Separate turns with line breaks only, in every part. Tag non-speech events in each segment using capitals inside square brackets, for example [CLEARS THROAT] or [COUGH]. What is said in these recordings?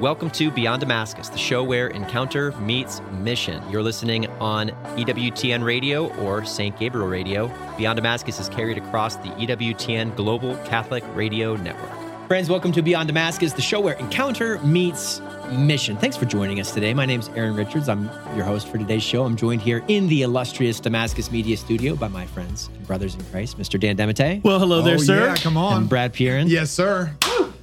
Welcome to Beyond Damascus, the show where encounter meets mission. You're listening on EWTN Radio or St. Gabriel Radio. Beyond Damascus is carried across the EWTN Global Catholic Radio Network. Friends, welcome to Beyond Damascus, the show where encounter meets mission. Thanks for joining us today. My name is Aaron Richards. I'm your host for today's show. I'm joined here in the illustrious Damascus Media Studio by my friends and brothers in Christ, Mr. Dan DeMatte
Well, hello there,
oh,
sir.
Yeah, come on.
and Brad Pierin.
Yes, sir.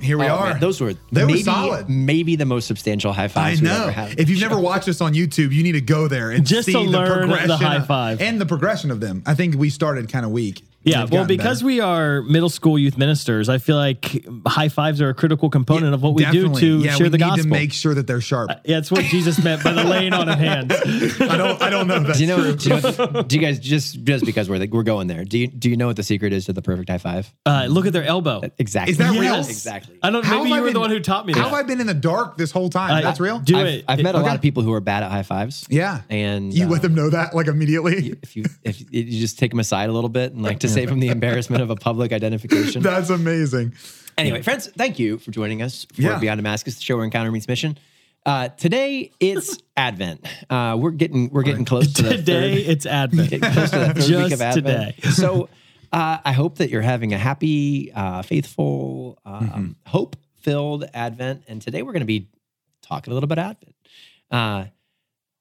Here we
Oh,
are.
man, those were
They were solid.
maybe the most substantial high
I
fives we've
know.
ever had.
If you've never watched us on YouTube, you need to go there and
Just
see
to
the
learn the
progression
high
of-
five.
and the progression of them. I think we started kind of weak.
Yeah, well, because
better.
we are middle school youth ministers, I feel like high fives are a critical component of what we
Definitely.
do to
yeah,
share
we
the
need
gospel.
to make sure that they're sharp.
yeah, it's what Jesus meant by the laying on of hands. [LAUGHS]
I don't. I don't know. If that's
do you know?
true.
Do you, know what- do you guys just just because we're like, we're going there? Do you do you know what the secret is to the perfect high five?
Uh, look at their elbow.
Exactly.
Is that real?
Exactly.
I don't.
How
Maybe
have I
you were
been-
the one who taught me
How
that.
have I been in the dark this whole time?
I-
that's real.
Do
I've,
it.
I've met a
Okay.
lot of people who are bad at high fives.
yeah.
and
you
uh,
let them know that like immediately.
if you if you just take them aside a little bit and like [LAUGHS] to save them the embarrassment of a public identification.
That's amazing.
Anyway, friends, thank you for joining us for
Yeah.
Beyond Damascus, the show where encounter meets mission. Uh, today it's [LAUGHS] Advent. Uh, we're getting we're getting close to the
Today
third-
it's Advent.
close to the third week
Just
of Advent.
today.
So uh, I hope that you're having a happy, uh, faithful, um,
Mm-hmm.
hope-filled Advent. And today we're going to be talking a little bit Advent.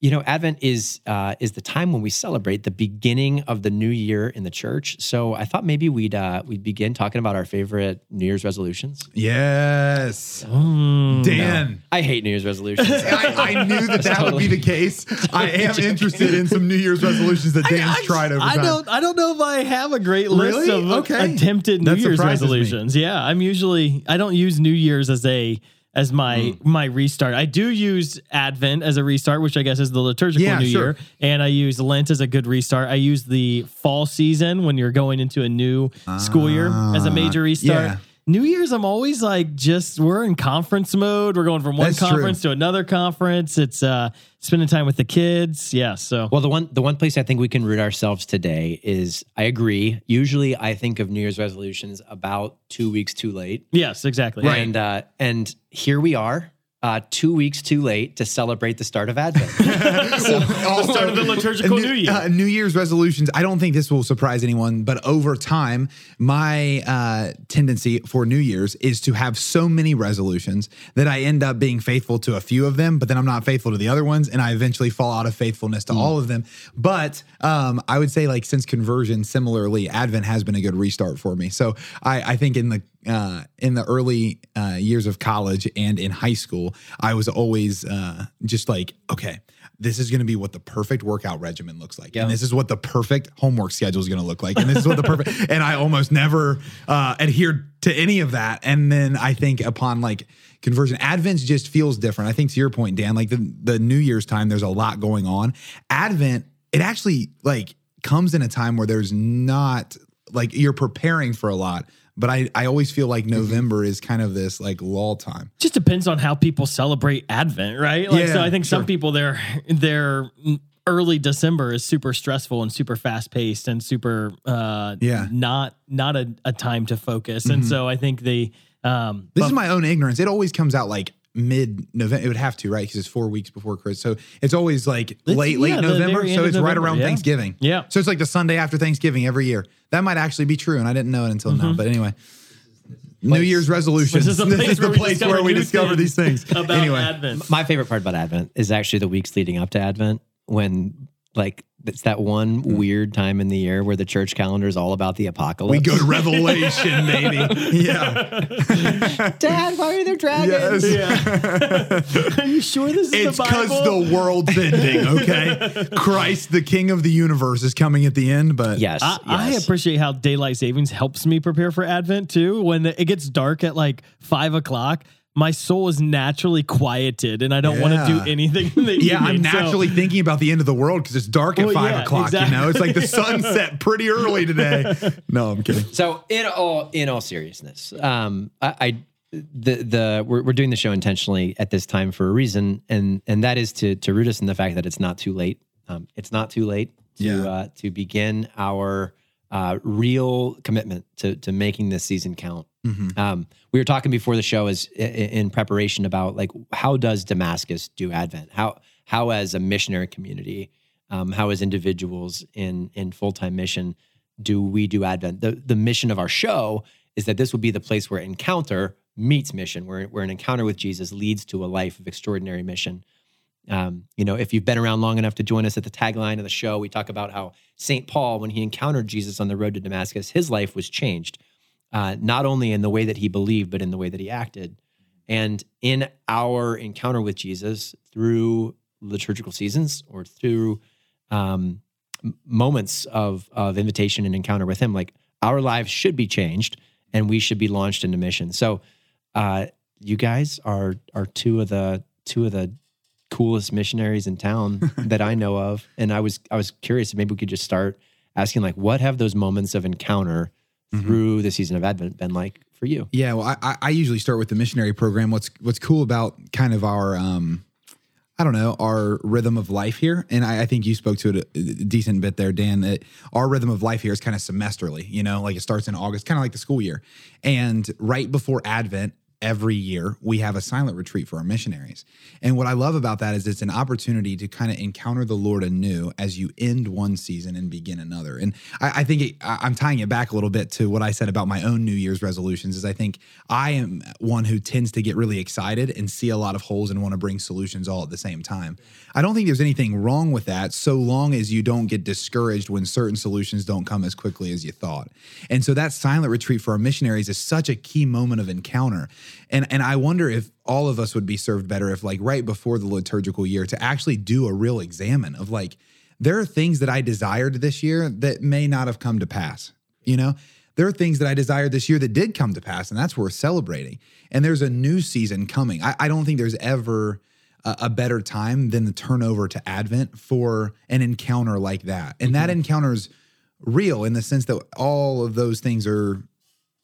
You know, Advent is uh, is the time when we celebrate the beginning of the new year in the church. So I thought maybe we'd uh, we'd begin talking about our favorite New Year's resolutions.
Yes.
Mm.
Dan.
I hate New Year's resolutions. [LAUGHS]
I, I knew that [LAUGHS] that
Totally.
would be the case. [LAUGHS] I am interested in some New Year's resolutions that Dan's
I,
tried over
I
time.
don't. I don't know if I have a great list
Really?
of
Okay.
attempted New
That
Year's
surprises me.
resolutions. Yeah, I'm usually. I don't use New Year's as a as my
Mm.
my restart. I do use Advent as a restart, which I guess is the liturgical
Yeah,
New
sure.
Year, and I use Lent as a good restart. I use the fall season when you're going into a new school year as a major restart.
Ah, yeah.
New Year's, I'm always like, just we're in conference mode. We're going from one
That's true.
conference to another conference. It's uh spending time with the kids. Yeah. So
Well, the one the one place I think we can root ourselves today is I agree. Usually, I think of New Year's resolutions about two weeks too late,
yes, exactly.
and uh, and here we are, uh, two weeks too late to celebrate the start of Advent. [LAUGHS] [LAUGHS]
The start of the liturgical
New,
New Year.
uh, New Year's resolutions. I don't think this will surprise anyone, but over time, my uh, tendency for New Year's is to have so many resolutions that I end up being faithful to a few of them, but then I'm not faithful to the other ones, and I eventually fall out of faithfulness to all of them. But um, I would say, like since conversion, similarly, Advent has been a good restart for me. So I, I think in the uh, in the early uh, years of college and in high school, I was always uh, just like, okay, this is going to be what the perfect workout regimen looks like,
Yeah.
and this is what the perfect homework schedule is going to look like, and this is what the perfect. [LAUGHS] and I almost never uh, adhered to any of that, and then I think upon like conversion, Advent just feels different. I think to your point, Dan, like the the New Year's time, there's a lot going on. Advent, it actually like comes in a time where there's not like you're preparing for a lot. But I, I always feel like November is kind of this like lull time.
just depends on how people celebrate Advent, right? Like, so I think some people their their early December is super stressful and super fast paced and super uh
Yeah.
not not a, a time to focus. And so I think the um
This
but-
is my own ignorance. It always comes out like mid November. It would have to, right? Because it's four weeks before Christmas. So it's always like late, late
yeah, the
November. So
end of
it's right around
yeah.
Thanksgiving.
Yeah.
So it's like the Sunday after Thanksgiving every year. That might actually be true. And I didn't know it until
Mm-hmm.
now. But anyway. New Year's resolutions.
This is the [LAUGHS] place,
the
where,
place where we discover these things. [LAUGHS]
about
Anyway.
Advent.
My favorite part about Advent is actually the weeks leading up to Advent when like it's that one mm. weird time in the year where the church calendar is all about the apocalypse.
We go to Revelation, [LAUGHS] baby. Yeah. [LAUGHS]
Dad, why are there dragons?
Yes. [LAUGHS]
Are you sure this is
It's
the
because the world's ending, okay? Christ, the King of the universe, is coming at the end, but
Yes,
I, I appreciate how daylight savings helps me prepare for Advent too. When it gets dark at like five o'clock, my soul is naturally quieted, and I don't want to do anything. [LAUGHS] In the
Yeah, I'm
evening. So-
naturally thinking about the end of the world because it's dark at
Well,
five
yeah,
o'clock.
exactly.
You know, it's like the [LAUGHS] sun set pretty early today. No, I'm kidding.
So in all in all seriousness, um, I, I the the we're, we're doing the show intentionally at this time for a reason, and and that is to to root us in the fact that it's not too late. Um, it's not too late to
Yeah.
uh, to begin our uh, real commitment to to making this season count.
Mhm.
Um, we were talking before the show as i- i- in preparation about like how does Damascus do Advent? How how as a missionary community, um, how as individuals in in full time mission do we do Advent? The the mission of our show is that this will be the place where encounter meets mission, where where an encounter with Jesus leads to a life of extraordinary mission. Um, you know, if you've been around long enough to join us at the tagline of the show, we talk about how St. Paul, when he encountered Jesus on the road to Damascus, his life was changed, uh, not only in the way that he believed, but in the way that he acted. And in our encounter with Jesus through liturgical seasons or through um, moments of, of invitation and encounter with him, like our lives should be changed and we should be launched into mission. So, uh, you guys are are two of the two of the coolest missionaries in town [LAUGHS] that I know of. And I was I was curious if maybe we could just start asking like what have those moments of encounter
Mhm.
through the season of Advent been like for you?
Yeah, well, I- I, usually start with the missionary program. What's what's cool about kind of our, um, I don't know, our rhythm of life here, and I, I think you spoke to it a, a decent bit there, Dan. That our rhythm of life here is kind of semesterly. You know, like it starts in August, kind of like the school year, and right before Advent. Every year, we have a silent retreat for our missionaries. And what I love about that is it's an opportunity to kind of encounter the Lord anew as you end one season and begin another. And I, I think it, I- I'm tying it back a little bit to what I said about my own New Year's resolutions. Is I think I am one who tends to get really excited and see a lot of holes and want to bring solutions all at the same time. I don't think there's anything wrong with that, so long as you don't get discouraged when certain solutions don't come as quickly as you thought. And so that silent retreat for our missionaries is such a key moment of encounter. And and I wonder if all of us would be served better if like right before the liturgical year to actually do a real examine of like there are things that I desired this year that may not have come to pass. You know, there are things that I desired this year that did come to pass, and that's worth celebrating. And there's a new season coming. I, I don't think there's ever a, a better time than the turnover to Advent for an encounter like that. And that mm-hmm. encounter's real in the sense that all of those things are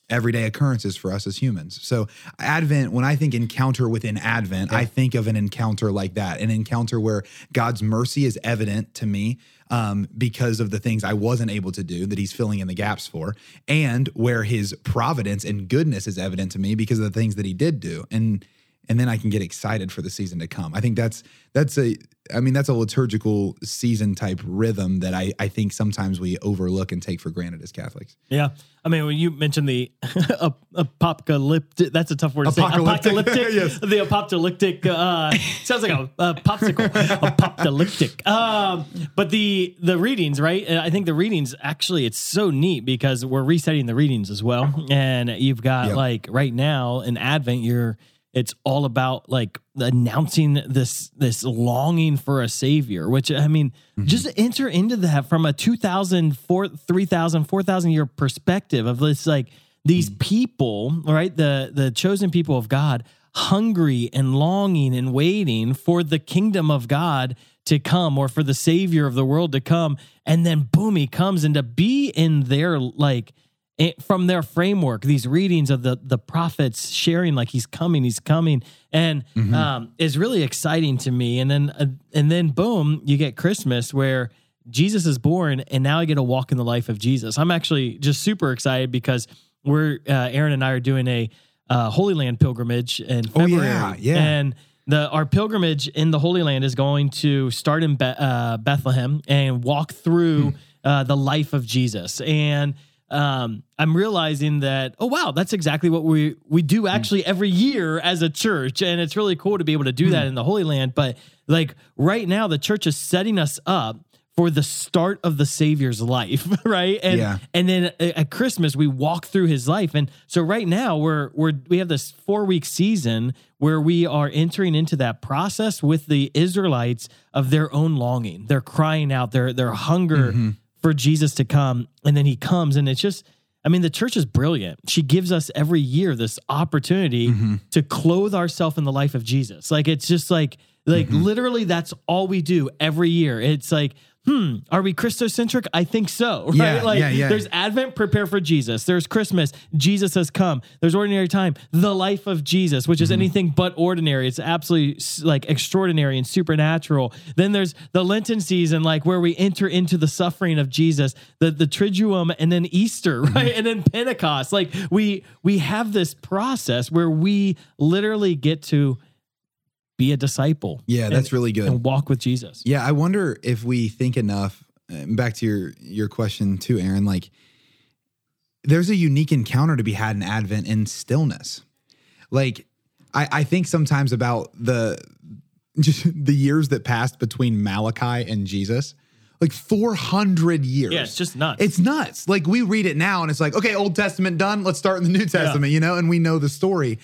everyday occurrences for us as humans. So, Advent, when I think encounter within Advent, I think of an encounter like that, an encounter where God's mercy is evident to me um, because of the things I wasn't able to do that He's filling in the gaps for, and where His providence and goodness is evident to me because of the things that He did do. And and then I can get excited for the season to come. I think that's that's a I mean that's a liturgical season type rhythm that I I think sometimes we overlook and take for granted as Catholics.
Yeah. I mean, when you mentioned the [LAUGHS] ap- apocalyptic, that's a tough word to say.
Apocalyptic.
Apocalyptic. [LAUGHS]
Yes.
The apocalyptic, uh, sounds like a, a popsicle. apocalyptic. [LAUGHS] Um, but the, the readings, right? I think the readings actually, it's so neat because we're resetting the readings as well. And you've got
Yep.
like right now in Advent, you're, it's all about like announcing this this longing for a savior which i mean mm-hmm. just enter into that from a 2000 4 3000 4000 year perspective of this like these mm. people right the the chosen people of god hungry and longing and waiting for the kingdom of god to come or for the savior of the world to come. And then boom he comes and to be in their like it, from their framework, these readings of the the prophets sharing like he's coming, he's coming, and um, is really exciting to me. And then uh, and then boom, you get Christmas where Jesus is born, and now I get to walk in the life of Jesus. I'm actually just super excited because we're uh, Aaron and I are doing a uh, Holy Land pilgrimage in
Oh,
February,
yeah, yeah.
and the our pilgrimage in the Holy Land is going to start in Be- uh, Bethlehem and walk through uh, the life of Jesus. And um, I'm realizing that oh wow, that's exactly what we we do hmm. actually every year as a church, and it's really cool to be able to do hmm. that in the Holy Land. But like right now, the church is setting us up for the start of the Savior's life, [LAUGHS] right? And
Yeah.
and then at Christmas we walk through his life. And so right now we're we're we have this 4-week season where we are entering into that process with the Israelites of their own longing. They're crying out their their hunger mm-hmm. For Jesus to come and then he comes and it's just I mean the church is brilliant. She gives us every year this opportunity mm-hmm. to clothe ourselves in the life of Jesus. Like it's just like like mm-hmm. literally that's all we do every year. It's like hmm, are we Christocentric? I think so. [LAUGHS] Right?
Yeah,
like
yeah, yeah.
there's Advent, prepare for Jesus. There's Christmas, Jesus has come. There's ordinary time, the life of Jesus, which is
Mm-hmm.
anything but ordinary. It's absolutely like extraordinary and supernatural. Then there's the Lenten season, like where we enter into the suffering of Jesus, the the Triduum, and then Easter, [LAUGHS]
Mm-hmm.
right, and then Pentecost. Like we we have this process where we literally get to be a disciple.
Yeah, that's really good.
And walk with Jesus.
Yeah, I wonder if we think enough. uh, Back to your your question too, Aaron. Like, there's a unique encounter to be had in Advent in stillness. Like, I, I think sometimes about the [LAUGHS] just the years that passed between Malachi and Jesus. Like 400 years.
Yeah, it's just nuts.
It's nuts. Like we read it now and it's like, okay, Old Testament done. Let's start in the New Testament, you know, and we know the story.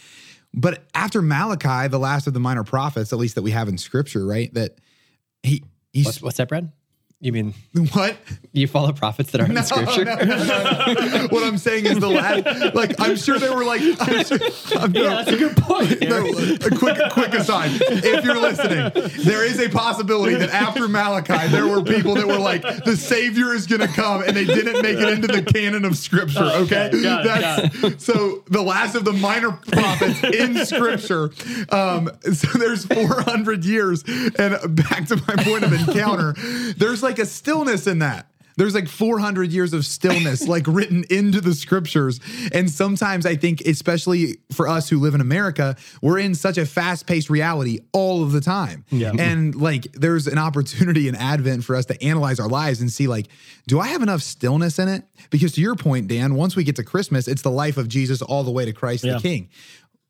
But after Malachi, the last of the minor prophets, at least that we have in scripture, right? That he he's
What's, what's that, Brad? You mean [LAUGHS]
what?
you follow prophets that aren't in scripture?
No, no, no, no. [LAUGHS] what I'm saying is the last, like I'm sure they were like, I'm sure, I'm,
Yeah, that's a good point. [LAUGHS]
no, a quick, quick aside. If you're listening, there is a possibility that after Malachi, there were people that were like, the Savior is going to come, and they didn't make it into the canon of Scripture. Okay,
okay. Got it,
That's, so the last of the minor prophets in Scripture. Um, so there's 400 years, and back to my point of encounter, there's like a stillness in that. There's like 400 years of stillness, [LAUGHS] like written into the scriptures. And sometimes I think, especially for us who live in America, we're in such a fast paced reality all of the time.
Yeah. Mm-hmm.
And like, there's an opportunity in Advent for us to analyze our lives and see, like, do I have enough stillness in it? Because to your point, Dan, once we get to Christmas, it's the life of Jesus all the way to Christ
Yeah.
the King.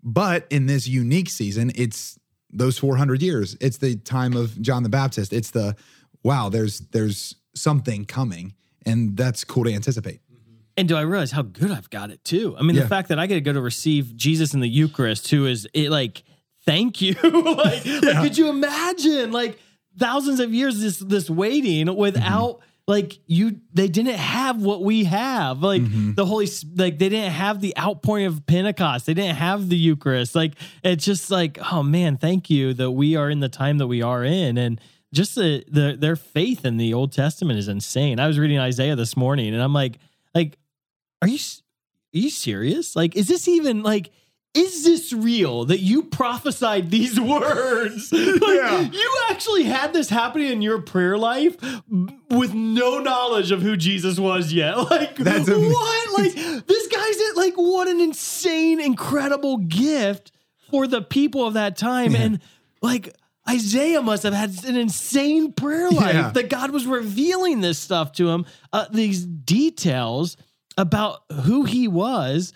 But in this unique season, it's those 400 years. It's the time of John the Baptist. It's the wow, there's there's something coming and that's cool to anticipate. Mm-hmm.
And do I realize how good I've got it too? I mean,
Yeah.
the fact that I get to go to receive Jesus in the Eucharist, who is it like, thank you. [LAUGHS] like, [LAUGHS] like, could you imagine like thousands of years this this waiting without mm-hmm. like you they didn't have what we have. Like mm-hmm. the Holy like they didn't have the outpouring of Pentecost. They didn't have the Eucharist. Like it's just like, oh man, thank you that we are in the time that we are in. And just the, the their faith in the Old Testament is insane. I was reading Isaiah this morning and I'm like, like, are you are you serious? Like, is this even like is this real that you prophesied these [LAUGHS] words? Like,
Yeah.
You actually had this happening in your prayer life with no knowledge of who Jesus was yet. [LAUGHS] Like,
That's
what? [LAUGHS] Like, this guy's. Like, what an insane, incredible gift for the people of that time. And like, Isaiah must have had an insane prayer life
Yeah.
that God was revealing this stuff to him, uh, these details about who he was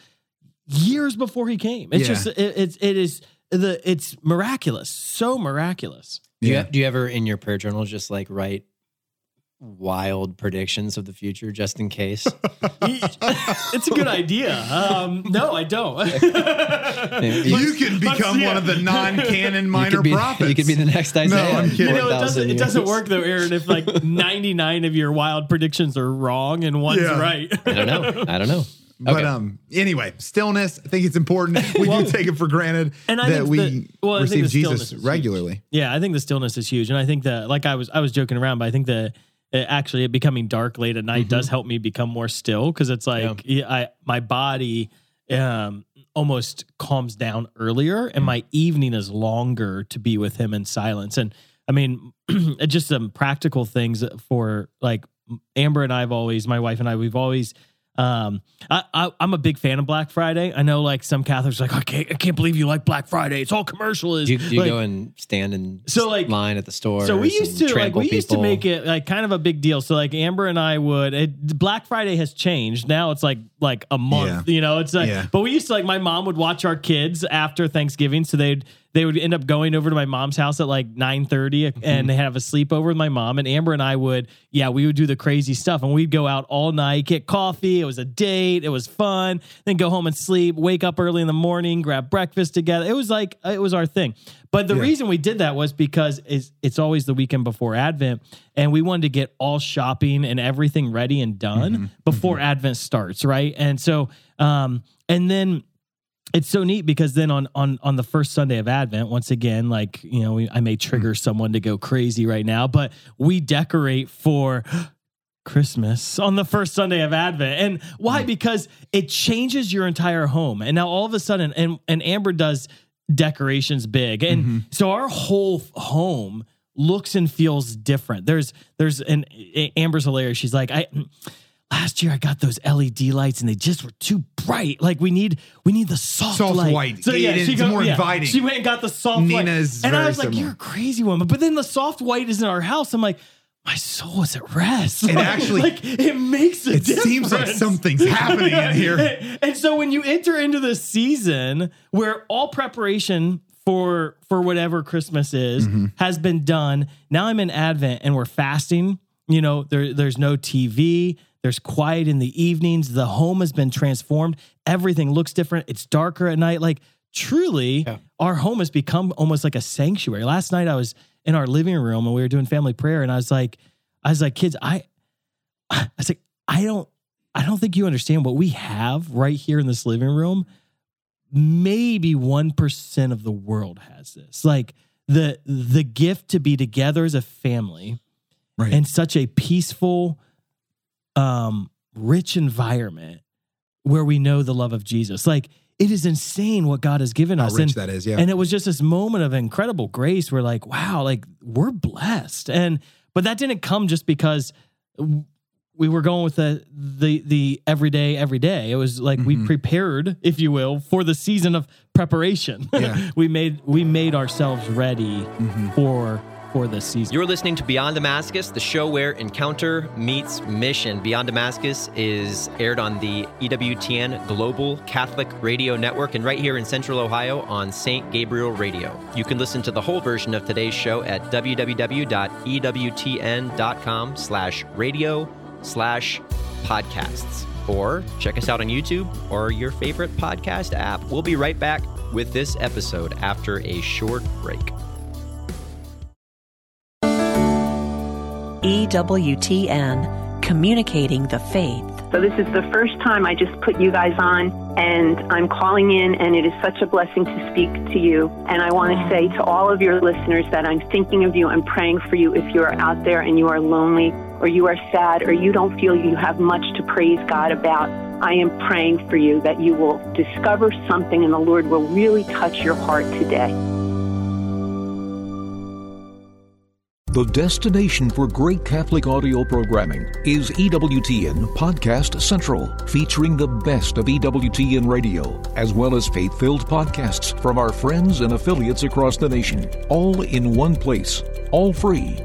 years before he came. It's
Yeah.
just it, it's it is the it's miraculous, so miraculous.
Do you,
Yeah.
do you ever in your prayer journal just like write wild predictions of the future just in case? [LAUGHS]
it's a good idea. Um, no, I don't. [LAUGHS]
You can become
yeah.
one of the non-canon [LAUGHS]
you
minor
could be,
prophets.
You could be the next Isaiah.
No, I'm kidding.
you know, it doesn't it doesn't work though, Aaron. If like ninety nine of your wild predictions are wrong and one's
Yeah.
right.
I don't know. I don't know.
But um, anyway, stillness. I think it's important. We do take it for granted
and I
that
think
we
the- well, I think
receive Jesus
is huge.
regularly.
Yeah, I think the stillness is huge, and I think that like I was I was joking around, but I think that uh, actually it becoming dark late at night
Mm-hmm.
does help me become more still because it's like yeah, I my body um almost calms down earlier, and my evening is longer to be with him in silence. And I mean, [CLEARS THROAT] just some practical things for like Amber and I've always my wife and I we've always. Um, I, I I'm a big fan of Black Friday. I know like some Catholics are like I can't I can't believe you like Black Friday. It's all commercial.
Do you, you
like,
go and stand in
So, like-
line at the store?
so we used to like we used to make
it.
it like kind of a big deal. So like Amber and I would it, Black Friday has changed. Now it's like like a month,
Yeah.
you know. It's like
Yeah.
but we used to like my mom would watch our kids after Thanksgiving, so they'd they would end up going over to my mom's house at like 9
Mm-hmm.
and they have a sleepover with my mom and Amber and I would yeah, we would do the crazy stuff and we'd go out all night, get coffee, it was a date, it was fun, then go home and sleep, wake up early in the morning, grab breakfast together. It was like it was our thing. But the
Yeah.
reason we did that was because it's, it's always the weekend before Advent, and we wanted to get all shopping and everything ready and done
Mm-hmm.
before Advent starts, right? And so, um, and then it's so neat because then on on on the first Sunday of Advent, once again, like you know, we, I may trigger mm. someone to go crazy right now, but we decorate for Christmas on the first Sunday of Advent. And why? Mm. Because it changes your entire home. And now all of a sudden, and and Amber does decorations big, and mm-hmm. so our whole home looks and feels different. There's there's an Amber's hilarious. She's like I last year I got those LED lights and they just were too bright. Like we need we need the soft,
Soft
light.
white.
So yeah,
It
she
is
go-
more
yeah.
inviting.
She went and got the soft
Nina's
white. And I was like,
similar.
you're a crazy woman. But then the soft white is in our house. I'm like, my soul is at rest.
It [LAUGHS]
Like-
actually-
like it makes a
It
difference.
seems like something's happening in [LAUGHS] here.
And so when you enter into the season where all preparation for for whatever Christmas is
Mm-hmm.
has been done, now I'm in Advent and we're fasting. You know, there there's no TV. There's quiet in the evenings. The home has been transformed. Everything looks different. It's darker at night. Like truly,
Yeah.
our home has become almost like a sanctuary. Last night I was in our living room and we were doing family prayer, and I was like, I was like, kids, I, [SIGHS] I was like, I don't, I don't think you understand what we have right here in this living room. Maybe one percent of the world has this. Like the the gift to be together as a family
Right.
in such a peaceful, um, rich environment where we know the love of Jesus. Like it is insane what God has given
How
us.
rich
and,
that is, yeah.
and it was just this moment of incredible grace. We're like, wow, like we're blessed. And but that didn't come just because we were going with the the the everyday every day. It was like we prepared, if you will, for the season of preparation.
Yeah. [LAUGHS]
we made we made ourselves ready for for this season.
You're listening to Beyond Damascus, the show where encounter meets mission. Beyond Damascus is aired on the EWTN Global Catholic Radio Network and right here in Central Ohio on St. Gabriel Radio. You can listen to the whole version of today's show at www.ewtn.com slash radio slash podcasts. Or check us out on YouTube or your favorite podcast app. We'll be right back with this episode after a short break.
EWTN, communicating the faith.
So this is the first time I just put you guys on and I'm calling in and it is such a blessing to speak to you. And I want to say to all of your listeners that I'm thinking of you and praying for you if you are out there and you are lonely or you are sad or you don't feel you have much to praise God about. I am praying for you that you will discover something and the Lord will really touch your heart today.
The destination for great Catholic audio programming is EWTN Podcast Central, featuring the best of EWTN radio, as well as faith filled podcasts from our friends and affiliates across the nation, all in one place, all free.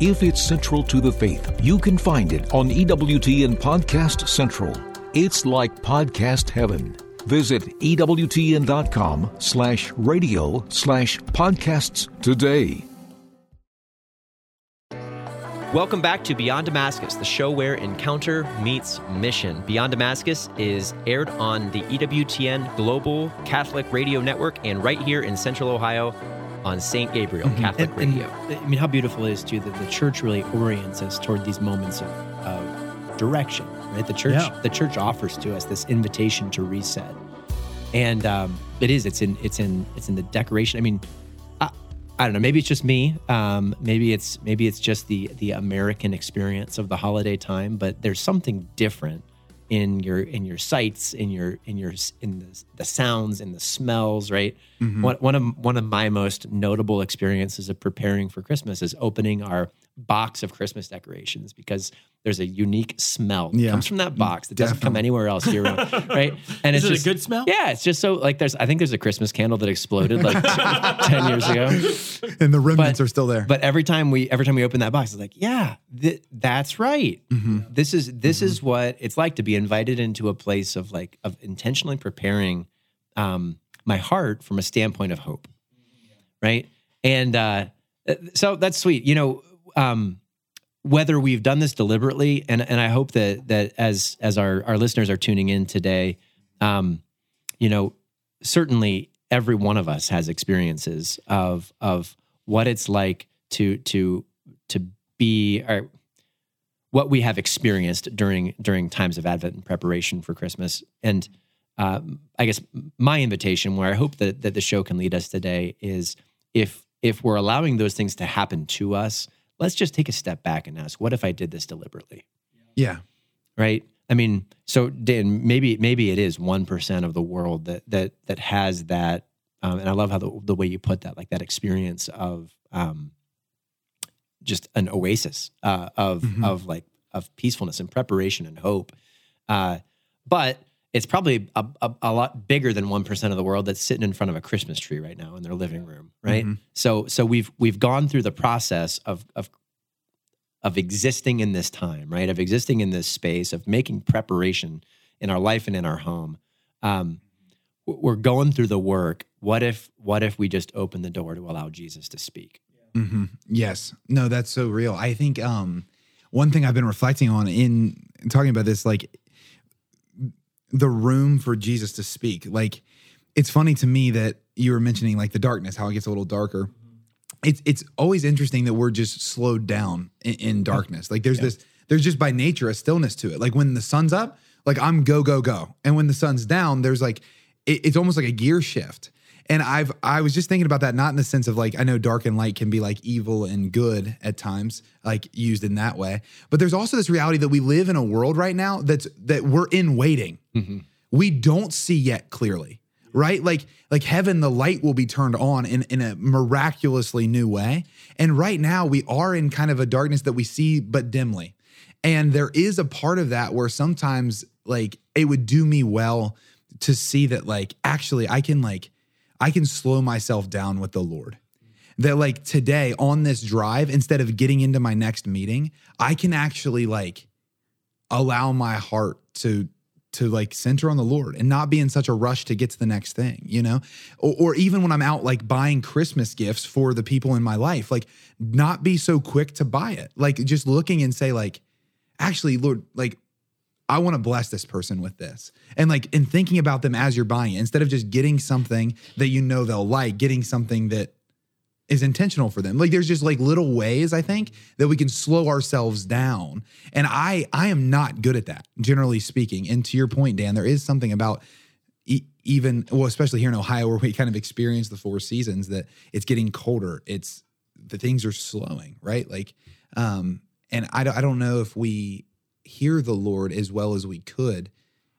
If it's central to the faith, you can find it on EWTN Podcast Central. It's like podcast heaven. Visit EWTN.com slash radio slash podcasts today.
Welcome back to Beyond Damascus, the show where encounter meets mission. Beyond Damascus is aired on the EWTN Global Catholic Radio Network and right here in Central Ohio on St. Gabriel Catholic
And- and,
Radio.
I mean, how beautiful it is too that the church really orients us toward these moments of, of direction, right? The church,
Yeah.
the church offers to us this invitation to reset, and um, it is. It's in. It's in. It's in the decoration. I mean, I, don't know. Maybe it's just me. Um, maybe it's maybe it's just the the American experience of the holiday time. But there's something different in your in your sights, in your in your in the, the sounds, in the smells. Right. One one of one of my most notable experiences of preparing for Christmas is opening our box of Christmas decorations because there's a unique smell that
Yeah.
comes from that box that doesn't come anywhere else year round, [LAUGHS] right? And
Is
it's
it a
just,
good smell?
Yeah, it's just so like there's I think there's a Christmas candle that exploded like [LAUGHS] ten years ago.
and the remnants
But-
are still there.
But every time we every time we open that box, it's like, yeah, th- that's right.
Mm-hmm.
This is this is what it's like to be invited into a place of like of intentionally preparing um, my heart from a standpoint of hope, right? And uh, so that's sweet. You know, um, whether we've done this deliberately, and and I hope that that as as our our listeners are tuning in today, um, you know, certainly every one of us has experiences of of what it's like to to to be or what we have experienced during during times of Advent and preparation for Christmas. And uh, I guess my invitation, where I hope that that the show can lead us today, is if if we're allowing those things to happen to us, let's just take a step back and ask, what if I did this deliberately?
Yeah.
Right. I mean, so Dan, maybe maybe it is one percent of the world that that that has that, um, and I love how the, the way you put that, like that experience of um, just an oasis uh, of
Mhm.
of like of peacefulness and preparation and hope. Uh, but it's probably a, a, a lot bigger than one percent of the world that's sitting in front of a Christmas tree right now in their living room, right?
Mhm.
So so we've we've gone through the process of of of existing in this time, right? Of existing in this space, of making preparation in our life and in our home. Um, we're going through the work. What if what if we just open the door to allow Jesus to speak?
mm-hmm. Yes. No, that's so real. I think um, one thing I've been reflecting on in talking about this, like the room for Jesus to speak. Like, it's funny to me that you were mentioning like the darkness, how it gets a little darker. Mm-hmm. It's it's always interesting that we're just slowed down in, in darkness. Like there's this, there's just by nature a stillness to it. Like when the sun's up, like I'm go go go, and when the sun's down, there's like it, it's almost like a gear shift. And I've I was just thinking about that, not in the sense of like I know dark and light can be like evil and good at times, like used in that way. But there's also this reality that we live in a world right now that's that we're in waiting. Mm-hmm. We don't see yet clearly, right? Like like heaven, the light will be turned on in in a miraculously new way. And right now we are in kind of a darkness that we see but dimly. And there is a part of that where sometimes like it would do me well to see that like actually I can like I can slow myself down with the Lord. That like today on this drive, instead of getting into my next meeting, I can actually like allow my heart to to like center on the Lord and not be in such a rush to get to the next thing, you know? Or, or even when I'm out like buying Christmas gifts for the people in my life, like not be so quick to buy it. Like just looking and say like, actually, Lord, like I want to bless this person with this. And like in thinking about them as you're buying instead of just getting something that you know they'll like, getting something that is intentional for them. Like there's just like little ways I think that we can slow ourselves down. And I I am not good at that, generally speaking. And to your point, Dan, there is something about e- even well, especially here in Ohio [LAUGHS] where we kind of experience the four seasons that it's getting colder. It's the things are slowing, right? Like um and I don't, I don't know if we hear the Lord as well as we could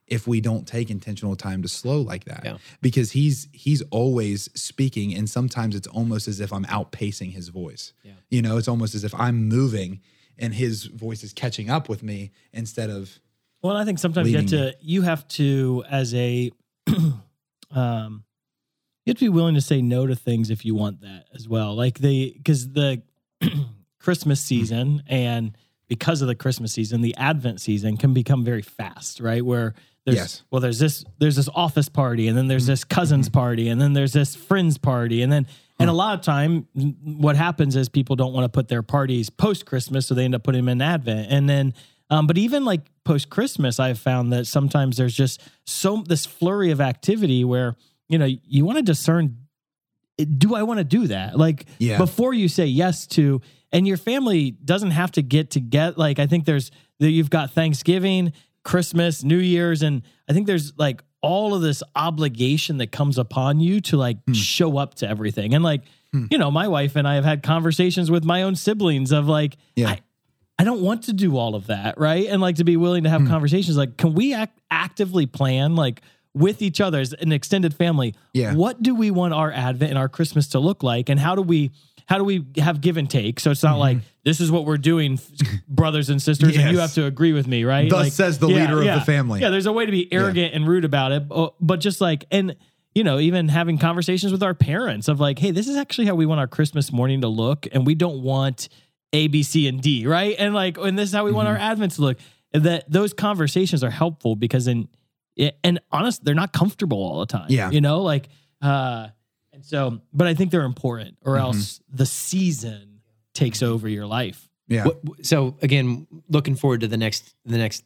if we don't take intentional time to slow like that
Yeah.
because he's he's always speaking and sometimes it's almost as if i'm outpacing his voice
Yeah.
you know it's almost as if i'm moving and his voice is catching up with me instead of
Well, I think sometimes you have to you have to as a [CLEARS THROAT] um you have to be willing to say no to things if you want that as well. Like the because the [CLEARS THROAT] Christmas season and because of the Christmas season, the Advent season can become very fast, right? Where there's
Yes.
well, there's this there's this office party, and then there's this cousins party, and then there's this friends party, and then and a lot of time what happens is people don't want to put their parties post Christmas, so they end up putting them in Advent, and then um, but even like post Christmas, I've found that sometimes there's just so this flurry of activity where you know you want to discern do I want to do that? Like
Yeah.
before you say yes to, and your family doesn't have to get to get like I think there's that you've got Thanksgiving, Christmas, New Year's, and I think there's like all of this obligation that comes upon you to like
Hmm.
show up to everything. And like, you know, my wife and I have had conversations with my own siblings of like,
Yeah.
I, I don't want to do all of that, right? And like to be willing to have conversations like, can we act actively plan like with each other as an extended family?
Yeah.
What do we want our Advent and our Christmas to look like? And how do we how do we have give and take? So it's not like this is what we're doing, brothers and sisters, and you
Mm-hmm.
Have to agree with me, right?
Thus
Like,
says the leader of the family.
Yeah, there's a way to be arrogant and rude about it, but, just like and you know, even having conversations with our parents of like, hey, this is actually how we want our Christmas morning to look, and we don't want A, B, C, and D, right? And like, and this is how we want our
Mm-hmm.
Advent to look. That those conversations are helpful because in and honest, they're not comfortable all the time.
Yeah.
you know, like uh, so, but I think they're important, or
Mm-hmm.
else the season takes over your life.
yeah
What, so again, looking forward to the next the next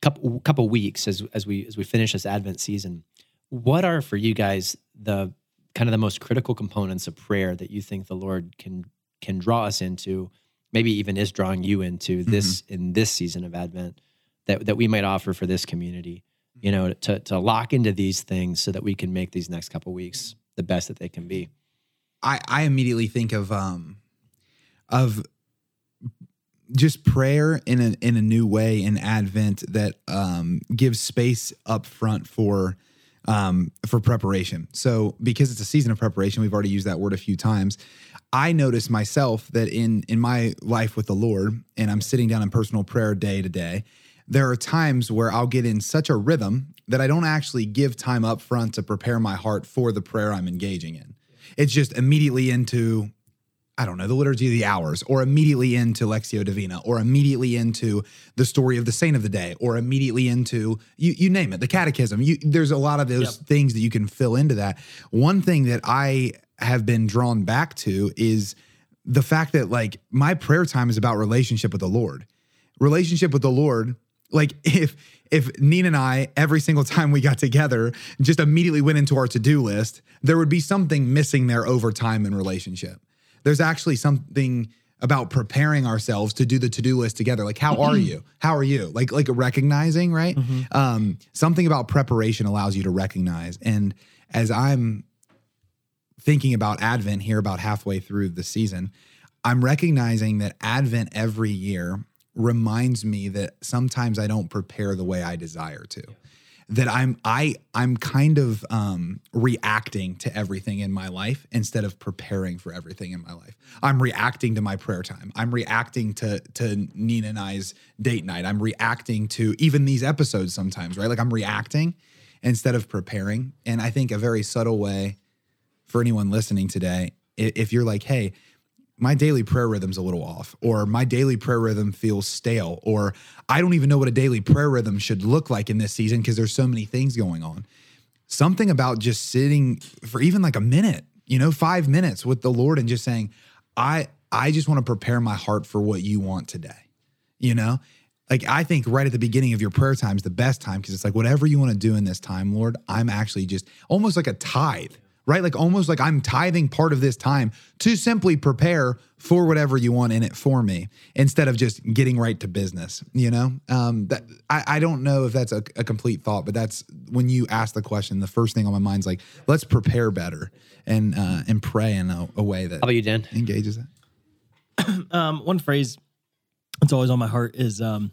couple couple weeks as as we as we finish this Advent season. What are for you guys the kind of the most critical components of prayer that you think the Lord can can draw us into, maybe even is drawing you into this in this season of Advent that that we might offer for this community you know, to to lock into these things so that we can make these next couple weeks the best that they can be.
I, I immediately think of um of just prayer in a in a new way in Advent that um gives space up front for um for preparation. So because it's a season of preparation, we've already used that word a few times. I notice myself that in in my life with the Lord, and I'm sitting down in personal prayer day to day, there are times where I'll get in such a rhythm that I don't actually give time up front to prepare my heart for the prayer I'm engaging in. It's just immediately into, I don't know, the liturgy of the hours, or immediately into Lectio Divina, or immediately into the story of the saint of the day, or immediately into you, you name it, the catechism. You, there's a lot of those things that you can fill into that. One thing that I have been drawn back to is the fact that like my prayer time is about relationship with the Lord. Relationship with the Lord like if if Nina and I every single time we got together just immediately went into our to-do list, there would be something missing there over time in relationship. There's actually something about preparing ourselves to do the to-do list together. Like how are you? How are you? Like like recognizing, right? Um something about preparation allows you to recognize and as I'm thinking about Advent here about halfway through the season, I'm recognizing that Advent every year reminds me that sometimes I don't prepare the way I desire to. That I'm I I'm kind of um, reacting to everything in my life instead of preparing for everything in my life. I'm reacting to my prayer time. I'm reacting to to Nina and I's date night. I'm reacting to even these episodes sometimes, right? Like I'm reacting instead of preparing. And I think a very subtle way for anyone listening today, if you're like, hey, my daily prayer rhythm's a little off, or my daily prayer rhythm feels stale, or I don't even know what a daily prayer rhythm should look like in this season because there's so many things going on. Something about just sitting for even like a minute, you know, five minutes with the Lord and just saying, I I just want to prepare my heart for what you want today. You know? Like I think right at the beginning of your prayer time is the best time because it's like whatever you want to do in this time, Lord, I'm actually just almost like a tithe right? Like almost like I'm tithing part of this time to simply prepare for whatever you want in it for me instead of just getting right to business, you know? Um, that I, I don't know if that's a, a complete thought, but that's when you ask the question, the first thing on my mind is like, let's prepare better and uh, and pray in a, a way that
How about you, Dan?
engages it. [CLEARS THROAT]
um, one phrase that's always on my heart is um,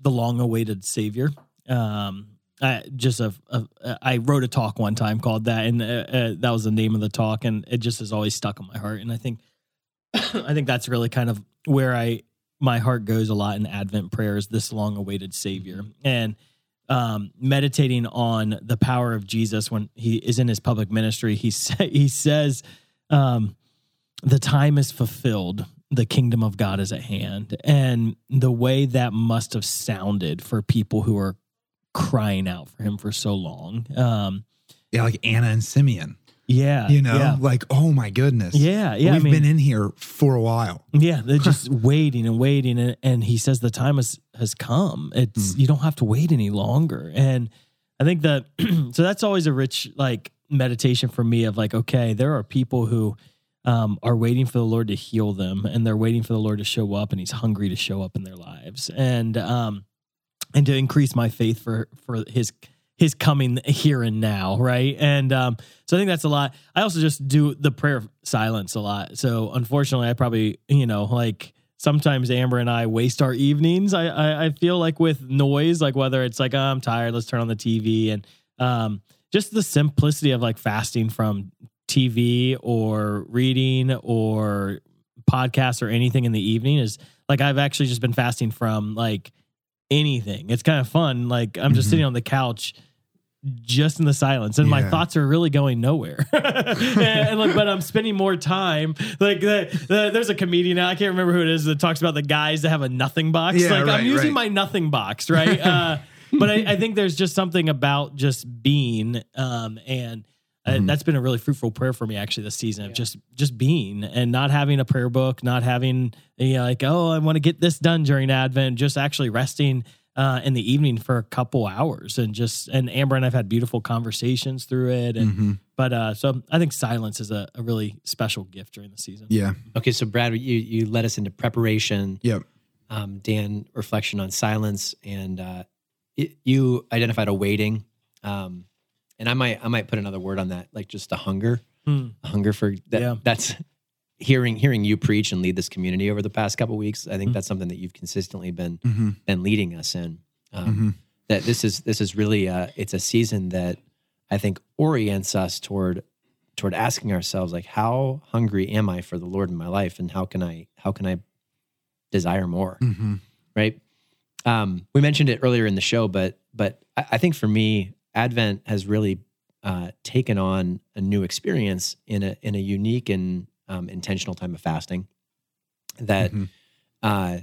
the long-awaited Savior. Um, I just a, a I wrote a talk one time called that, and uh, uh, that was the name of the talk, and it just has always stuck in my heart. And I think [COUGHS] I think that's really kind of where I my heart goes a lot in Advent prayers. This long-awaited Savior, and um, meditating on the power of Jesus when he is in his public ministry. He say, [LAUGHS] he says. Um, the time is fulfilled the kingdom of god is at hand and the way that must have sounded for people who are crying out for him for so long. Um
Yeah, like Anna and Simeon,
yeah
you know,
yeah.
like, oh my goodness.
Yeah, yeah,
We've
mean-
been in here for a while.
yeah they're [LAUGHS] just waiting and waiting and, and he says the time has has come. It's you don't have to wait any longer. And i think that [CLEARS THROAT] so that's always a rich like meditation for me of like okay there are people who um, are waiting for the lord to heal them and they're waiting for the lord to show up and he's hungry to show up in their lives. And um and to increase my faith for for his his coming here and now right? And um so i think that's a lot. I also just do the prayer of silence a lot. So unfortunately i probably you know like sometimes amber and i waste our evenings i i, I feel like with noise like whether it's like oh, i'm tired let's turn on the tv and um just the simplicity of like fasting from tv or reading or podcasts or anything in the evening is like i've actually just been fasting from like anything. It's kind of fun. Like I'm just sitting on the couch just in the silence and my thoughts are really going nowhere [LAUGHS] and, and, like but i'm spending more time like the, the, there's a comedian i can't remember who it is that talks about the guys that have a nothing box
Yeah,
like
right,
i'm using
right.
my nothing box right [LAUGHS] uh, but I, I think there's just something about just being um, and uh,
Mm-hmm.
that's been a really fruitful prayer for me actually this season of just just being and not having a prayer book not having you know like oh i want to get this done during advent just actually resting uh, in the evening for a couple hours and just and amber and i've had beautiful conversations through it and
Mm-hmm.
but uh so i think silence is a, a really special gift during the season
Yeah.
Okay, so Brad, you you led us into preparation.
Yep.
Um, Dan, reflection on silence, and uh, y- you identified a waiting, um, and I might I might put another word on that, like just a hunger,
Hmm.
a hunger for that.
Yeah.
That's hearing hearing you preach and lead this community over the past couple weeks. I think
Mhm.
that's something that you've consistently been
Mm-hmm.
been leading us in. Um,
Mm-hmm.
That this is this is really uh it's a season that I think orients us toward toward asking ourselves like how hungry am I for the Lord in my life and how can I how can I desire more
Mm-hmm.
right? Um, we mentioned it earlier in the show, but but I, I think for me, Advent has really uh, taken on a new experience in a in a unique and um, intentional time of fasting. That
Mhm.
uh,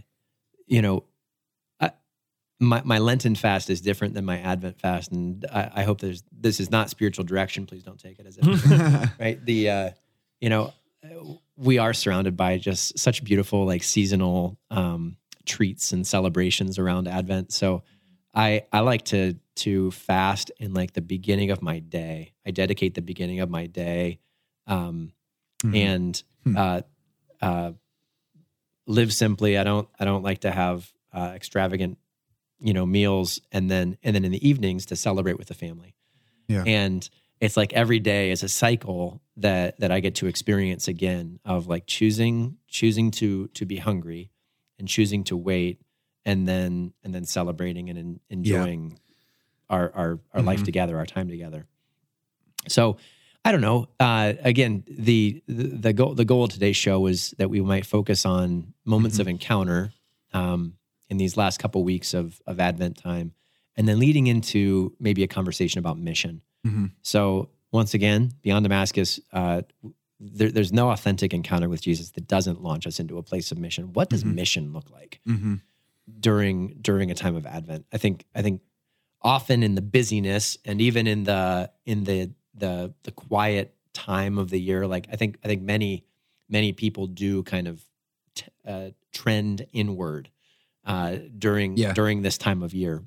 you know, I, my my Lenten fast is different than my Advent fast, and I, I hope there's this is not spiritual direction. Please don't take it as it [LAUGHS] right the uh you know we are surrounded by just such beautiful like seasonal um treats and celebrations around advent so i i like to to fast in like the beginning of my day i dedicate the beginning of my day um
Mhm.
and
Hmm.
uh uh live simply i don't i don't like to have uh extravagant you know meals and then and then in the evenings to celebrate with the family
Yeah.
and it's like every day is a cycle that that I get to experience again of like choosing choosing to to be hungry and choosing to wait and then and then celebrating and en- enjoying our our our life
Mhm.
together, our time together. So I don't know. Uh, again, the, the the goal the goal of today's show was that we might focus on moments
Mhm.
of encounter um, in these last couple weeks of of Advent time, and then leading into maybe a conversation about mission.
Mhm.
So once again, beyond Damascus, uh, there, there's no authentic encounter with Jesus that doesn't launch us into a place of mission. What does
Mhm.
mission look like
Mm-hmm.
During during a time of Advent? I think I think often in the busyness and even in the in the the the quiet time of the year, like I think I think many many people do kind of t- uh, trend inward uh, during
Yeah.
during this time of year.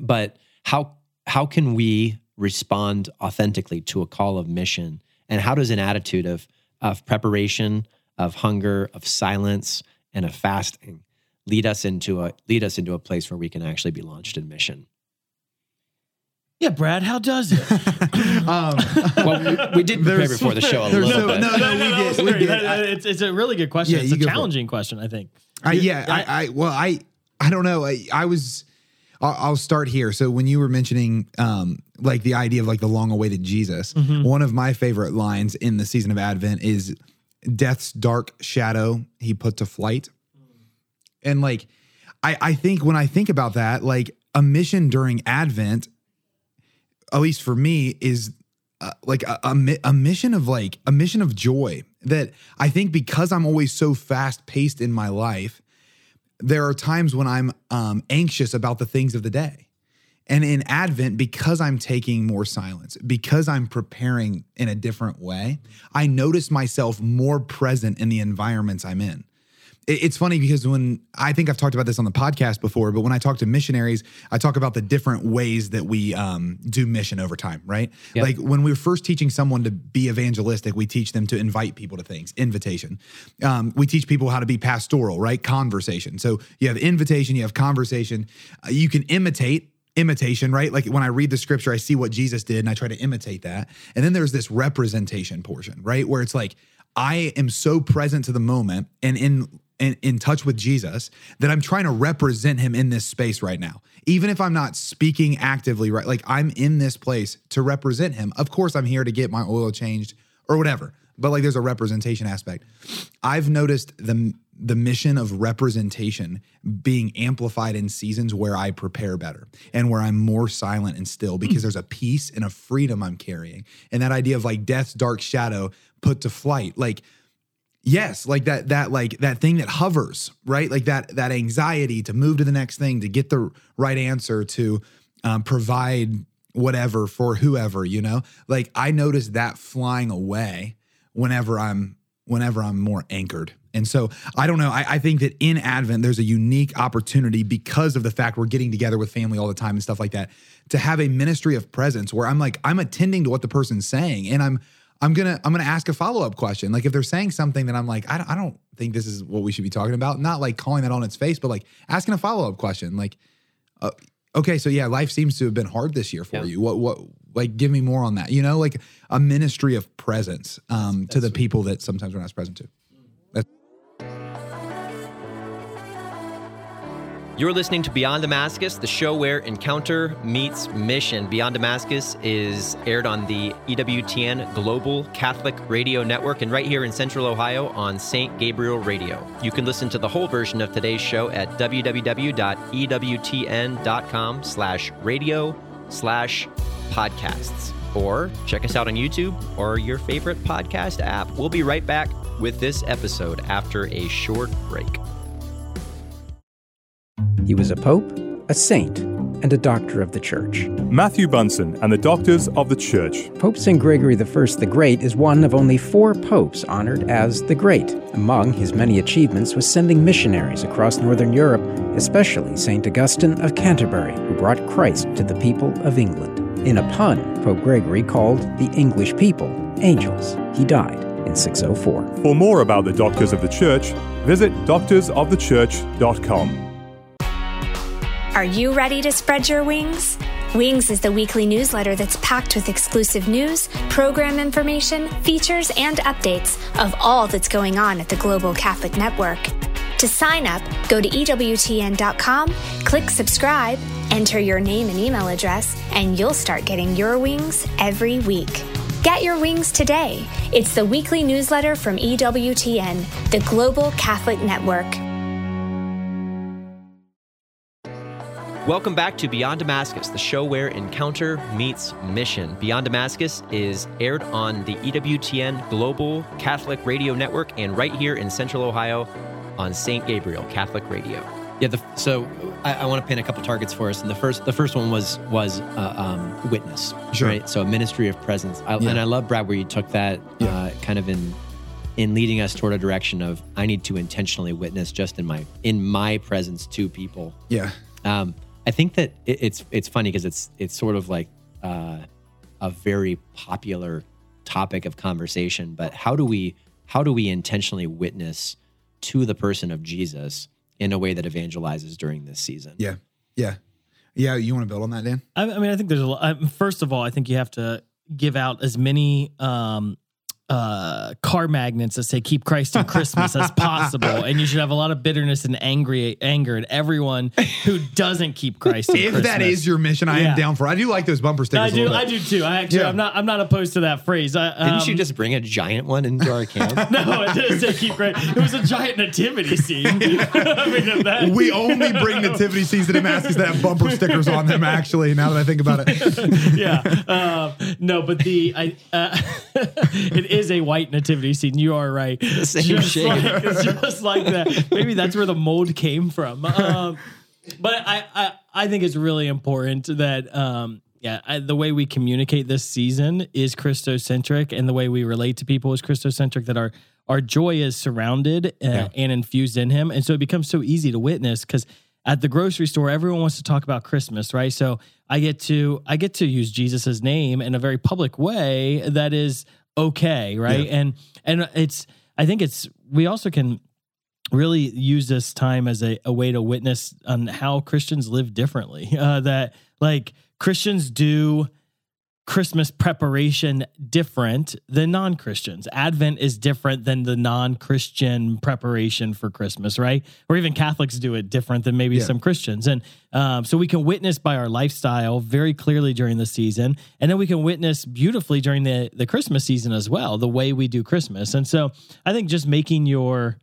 But how how can we respond authentically to a call of mission? And how does an attitude of of preparation, of hunger, of silence, and of fasting lead us into a lead us into a place where we can actually be launched in mission?
Yeah, Brad, how does it? [LAUGHS] [LAUGHS]
um,
Well, we, we did prepare
There's-
before the show a little
so-
bit.
no, no, we did, we did. I-
it's, it's a really good question.
Yeah,
it's a
go for it.
challenging question, I think.
I, yeah, I, I, well, I, I don't know. I, I was, I'll, I'll start here. So when you were mentioning, um, like the idea of like the long-awaited Jesus,
Mm-hmm.
one of my favorite lines in the season of Advent is, "Death's dark shadow he put to flight," and like, I, I think when I think about that, like a mission during Advent, at least for me, is uh, like a, a, a mission of like a mission of joy that I think because I'm always so fast paced in my life, there are times when I'm um, anxious about the things of the day. And in Advent, because I'm taking more silence, because I'm preparing in a different way, I notice myself more present in the environments I'm in. It- It's funny because when I think I've talked about this on the podcast before, but when I talk to missionaries, I talk about the different ways that we um, do mission over time, right?
Yep.
Like when we're first teaching someone to be evangelistic, we teach them to invite people to things, invitation. Um, we teach people how to be pastoral, right? Conversation. So you have invitation, you have conversation. Uh, you can imitate imitation, right? Like when I read the scripture, I see what Jesus did and I try to imitate that. And then there's this representation portion, right? Where it's like, I am so present to the moment and in, in in touch with Jesus that I'm trying to represent him in this space right now. Even if I'm not speaking actively, right? Like I'm in this place to represent him. Of course, I'm here to get my oil changed or whatever. But like there's a representation aspect. I've noticed the the mission of representation being amplified in seasons where I prepare better and where I'm more silent and still hmm. because there's a peace and a freedom I'm carrying. And that idea of like death's dark shadow put to flight. Like yes like that that like that thing that hovers right? Like that that anxiety to move to the next thing to get the right answer to um, provide whatever for whoever you know? Like i notice that flying away whenever i'm whenever i'm more anchored. And so i don't know I, I think that in advent there's a unique opportunity because of the fact we're getting together with family all the time and stuff like that to have a ministry of presence where i'm like i'm attending to what the person's saying and i'm I'm gonna I'm gonna ask a follow up question. Like if they're saying something that I'm like I don't, I don't think this is what we should be talking about. Not like calling that on its face, but like asking a follow up question. Like, uh, Okay, so yeah, life seems to have been hard this year for
Yeah.
you. What what like give me more on that. You know, like a ministry of presence um to the people that sometimes we're not present to.
You're listening to Beyond Damascus, the show where encounter meets mission. Beyond Damascus is aired on the EWTN Global Catholic Radio Network and right here in Central Ohio on St. Gabriel Radio. You can listen to the whole version of today's show at www.ewtn.com slash radio slash podcasts. Or check us out on YouTube or your favorite podcast app. We'll be right back with this episode after a short break.
He was a pope, a saint, and a doctor of the church.
Matthew Bunson and the Doctors of the Church.
Pope St. Gregory I the Great is one of only four popes honored as the Great. Among his many achievements was sending missionaries across Northern Europe, especially St. Augustine of Canterbury, who brought Christ to the people of England. In a pun, Pope Gregory called the English people angels. He died in 604.
For more about the Doctors of the Church, visit doctorsofthechurch.com.
Are you ready to spread your wings? Wings is the weekly newsletter that's packed with exclusive news, program information, features, and updates of all that's going on at the Global Catholic Network. To sign up, go to EWTN.com, click subscribe, enter your name and email address, and you'll start getting your wings every week. Get your wings today. It's the weekly newsletter from EWTN, the Global Catholic Network.
Welcome back to Beyond Damascus, the show where encounter meets mission. Beyond Damascus is aired on the EWTN Global Catholic Radio Network and right here in Central Ohio on St. Gabriel Catholic Radio.
Yeah. The, so I, I want to pin a couple targets for us, and the first the first one was was uh, um, witness,
Sure.
right? So a ministry of presence, I,
Yeah.
and I love Brad where you took that uh, kind of in in leading us toward a direction of I need to intentionally witness just in my in my presence to people.
yeah.
Um, I think that it, it's it's funny because it's it's sort of like uh, a very popular topic of conversation. But how do we how do we intentionally witness to the person of Jesus in a way that evangelizes during this season?
Yeah. Yeah. Yeah, you want to build on that, Dan?
I, I mean, I think there's a lot. I- First of all, I think you have to give out as many um, uh, car magnets that say "Keep Christ in Christmas" as possible, and you should have a lot of bitterness and angry anger at everyone who doesn't keep Christ. In
If
Christmas.
that is your mission, I
Yeah.
am down for. it. I do like those bumper stickers.
I
a
do,
little
I do too. I actually,
Yeah.
I'm not, I'm not opposed to that phrase. I,
Didn't you
um,
just bring a giant one into our camp? [LAUGHS]
No, it didn't say keep Christ. It was a giant nativity scene. [LAUGHS] I mean, that,
We only bring nativity scenes to Damascus that have bumper stickers on them. Actually, now that I think about it, [LAUGHS]
yeah. Um, no, but the I uh, it is a white nativity scene. You are right. The
same shape.
Like, it's [LAUGHS] just like that. Maybe that's where the mold came from. Um, but I, I I think it's really important that um yeah I, the way we communicate this season is Christocentric, and the way we relate to people is Christocentric. That our our joy is surrounded uh, and infused in Him, and so it becomes so easy to witness because at the grocery store everyone wants to talk about christmas right so i get to i get to use jesus's name in a very public way that is okay right? And and it's i think it's we also can really use this time as a, a way to witness on how christians live differently. [LAUGHS] Uh, that like christians do Christmas preparation different than non Christians. Advent is different than the non Christian preparation for Christmas, right? Or even Catholics do it different than maybe
Yeah.
some Christians. And um, so we can witness by our lifestyle very clearly during the season. And then we can witness beautifully during the, the Christmas season as well, the way we do Christmas. And so I think just making your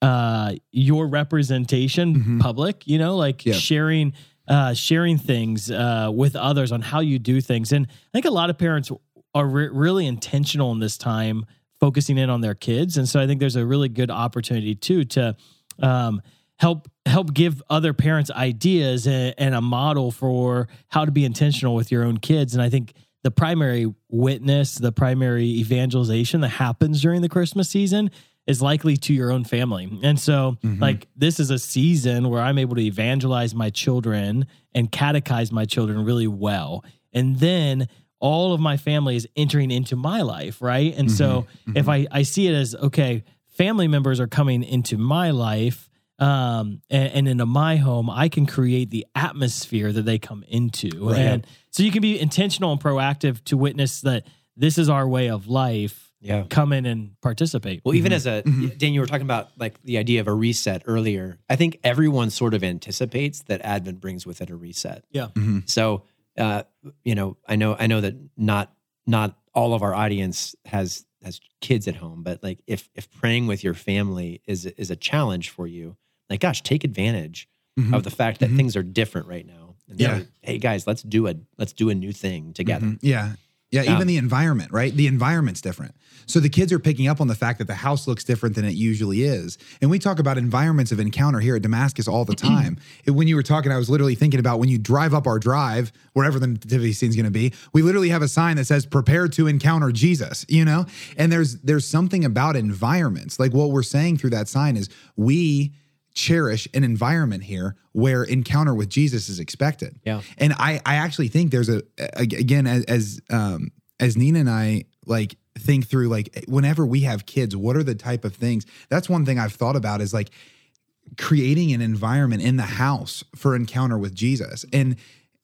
uh your representation public you know like
Yeah.
sharing uh sharing things uh with others on how you do things. And i think a lot of parents are re- really intentional in this time focusing in on their kids. And so i think there's a really good opportunity too to um help help give other parents ideas and, and a model for how to be intentional with your own kids. And i think the primary witness the primary evangelization that happens during the christmas season is likely to your own family. And so, mm-hmm. like, this is a season where I'm able to evangelize my children and catechize my children really well. And then all of my family is entering into my life, right? And so, mm-hmm. Mm-hmm. if I, I see it as okay, family members are coming into my life, um, and, and into my home, I can create the atmosphere that they come into,
Right.
and so you can be intentional and proactive to witness that this is our way of life.
Yeah.
come in and participate.
Well, even as a Dan, you were talking about like the idea of a reset earlier. I think everyone sort of anticipates that Advent brings with it a reset.
Yeah.
So, uh, you know, I know, I know that not not all of our audience has has kids at home, but like if if praying with your family is is a challenge for you, like gosh, take advantage
Mhm.
of the fact that things are different right now. And
Yeah.
say, hey guys, let's do a let's do a new thing together.
Mhm. Yeah. Yeah,
Um,
even the environment, right? The environment's different. So the kids are picking up on the fact that the house looks different than it usually is. And we talk about environments of encounter here at Damascus all the [CLEARS THROAT] time. And when you were talking, I was literally thinking about when you drive up our drive, wherever the nativity scene's going to be, we literally have a sign that says prepare to encounter Jesus, you know? And there's there's something about environments. Like what we're saying through that sign is we cherish an environment here where encounter with Jesus is expected.
Yeah.
And I I actually think there's a, a- again as as um as Nina and I like think through like whenever we have kids, what are the type of things? That's one thing I've thought about is like creating an environment in the house for encounter with Jesus. And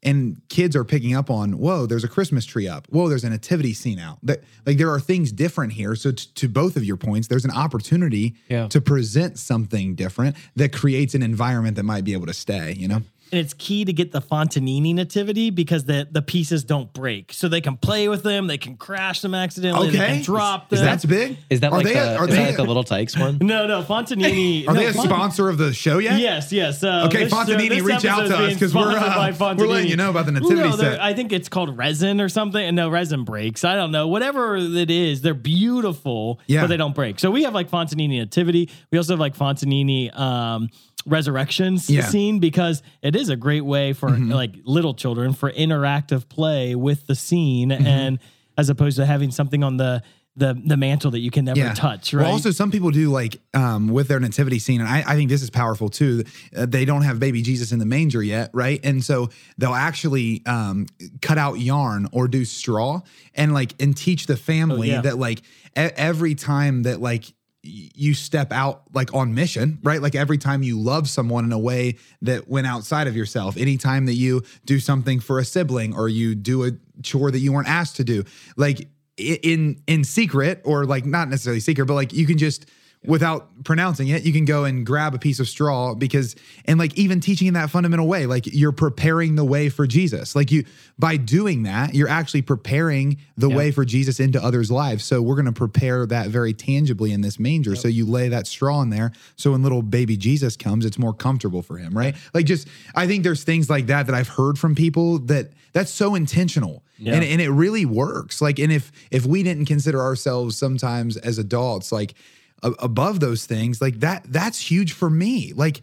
and kids are picking up on, whoa, there's a Christmas tree up. Whoa, there's a nativity scene out. That like there are things different here. So t- to both of your points, there's an opportunity
Yeah.
to present something different that creates an environment that might be able to stay, you know?
And it's key to get the Fontanini nativity because the the pieces don't break, so they can play with them, they can crash them accidentally, they
Okay.
can drop them.
Is that big?
Is that
Are
like
they-
the,
are
is that
they-
like the Little Tikes one?
no, no, Fontanini.
Are
no,
they a
Font-
sponsor of the show yet?
Yes, yes. Uh,
Okay,
this
Fontanini,
this
reach out to us,
being
'cause we're,
sponsored
uh,
by
we're letting
Fontanini.
you know about the nativity
no,
set.
I think it's called resin or something. And no, resin breaks. I don't know. Whatever it is, they're beautiful,
Yeah.
but they don't break. So we have like Fontanini nativity. We also have like Fontanini um, resurrections
Yeah. Mm-hmm.
scene because it is a great way for like little children for interactive play with the scene
Mm-hmm.
and as opposed to having something on the the the mantle that you can never touch. Right.
Well, also some people do like um, with their nativity scene, and I, I think this is powerful too. Uh, they don't have baby Jesus in the manger yet, right? And so they'll actually um, cut out yarn or do straw and like and teach the family
yeah.
that like e- every time that like you step out like on mission, right? Like every time you love someone in a way that went outside of yourself, anytime that you do something for a sibling or you do a chore that you weren't asked to do, like in in secret or like not necessarily secret, but like you can just without pronouncing it, you can go and grab a piece of straw because and like even teaching in that fundamental way, like you're preparing the way for Jesus. Like you by doing that, you're actually preparing the way for Jesus into others' lives. So we're going to prepare that very tangibly in this manger. So you lay that straw in there. So when little baby Jesus comes, it's more comfortable for him, right? Like just I think there's things like that that I've heard from people that that's so intentional.
Yeah.
And, and it really works. Like, and if if we didn't consider ourselves sometimes as adults, like above those things, like that, that's huge for me. Like,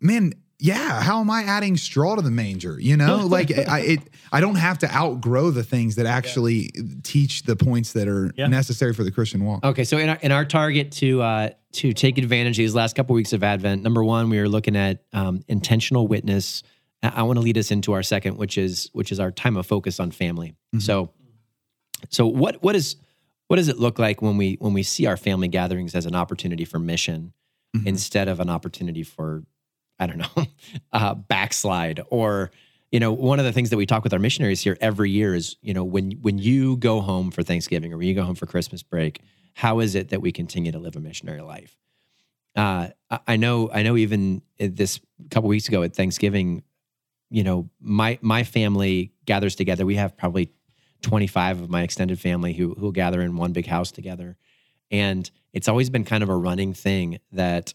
man, yeah, how am I adding straw to the manger? You know, [LAUGHS] like I it I don't have to outgrow the things that actually teach the points that are
Yeah.
necessary for the Christian walk.
Okay, so in our, in our target to uh, to take advantage of these last couple weeks of Advent, number one, we are looking at um, intentional witness. I, I want to lead us into our second, which is which is our time of focus on family. So, so what what is what does it look like when we when we see our family gatherings as an opportunity for mission instead of an opportunity for I don't know [LAUGHS] uh, backslide or you know one of the things that we talk with our missionaries here every year is you know when when you go home for Thanksgiving or when you go home for Christmas break, how is it that we continue to live a missionary life? Uh, I- I know I know even this couple weeks ago at Thanksgiving, you know my my family gathers together. We have probably 25 of my extended family who who gather in one big house together. And it's always been kind of a running thing that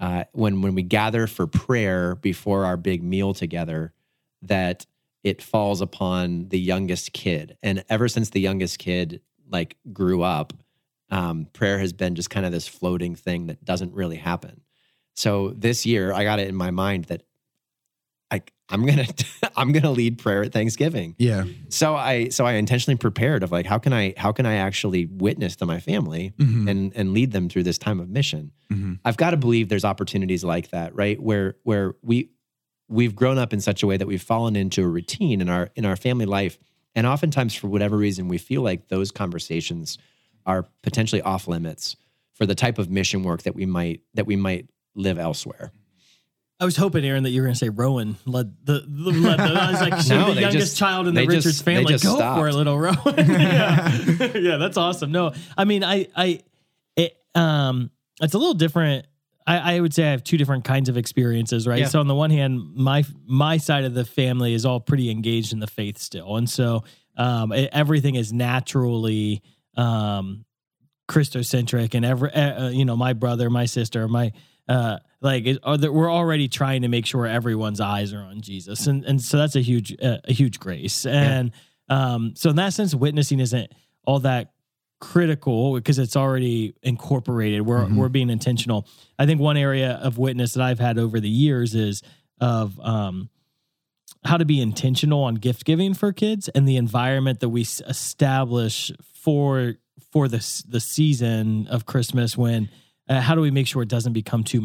uh, when when we gather for prayer before our big meal together, that it falls upon the youngest kid. And ever since the youngest kid like grew up, um, prayer has been just kind of this floating thing that doesn't really happen. So this year, I got it in my mind that I'm gonna [LAUGHS] I'm gonna lead prayer at Thanksgiving.
Yeah.
So I so I intentionally prepared of like how can I how can I actually witness to my family
Mhm.
and and lead them through this time of mission.
Mhm.
I've got to believe there's opportunities like that, right? Where where we we've grown up in such a way that we've fallen into a routine in our in our family life, and oftentimes for whatever reason we feel like those conversations are potentially off limits for the type of mission work that we might that we might live elsewhere.
I was hoping, Aaron, that you were going to say Rowan led the. the, led the I was like, [LAUGHS]
No,
the youngest
just-
child in the Richards
just-
family. Go
stopped.
for it, little Rowan. [LAUGHS] yeah. yeah, that's awesome. No, I mean, I, I, it, um, it's a little different. I, I would say I have two different kinds of experiences, right?
Yeah.
So on the one hand, my my side of the family is all pretty engaged in the faith still, and so um, it- everything is naturally um, Christocentric, and every uh, you know, my brother, my sister, my uh, like are that we're already trying to make sure everyone's eyes are on Jesus, and and so that's a huge uh, a huge grace, and um, so in that sense, witnessing isn't all that critical because it's already incorporated. We're we're being intentional. I think one area of witness that I've had over the years is of um, how to be intentional on gift giving for kids and the environment that we establish for for the the season of Christmas when uh, how do we make sure it doesn't become too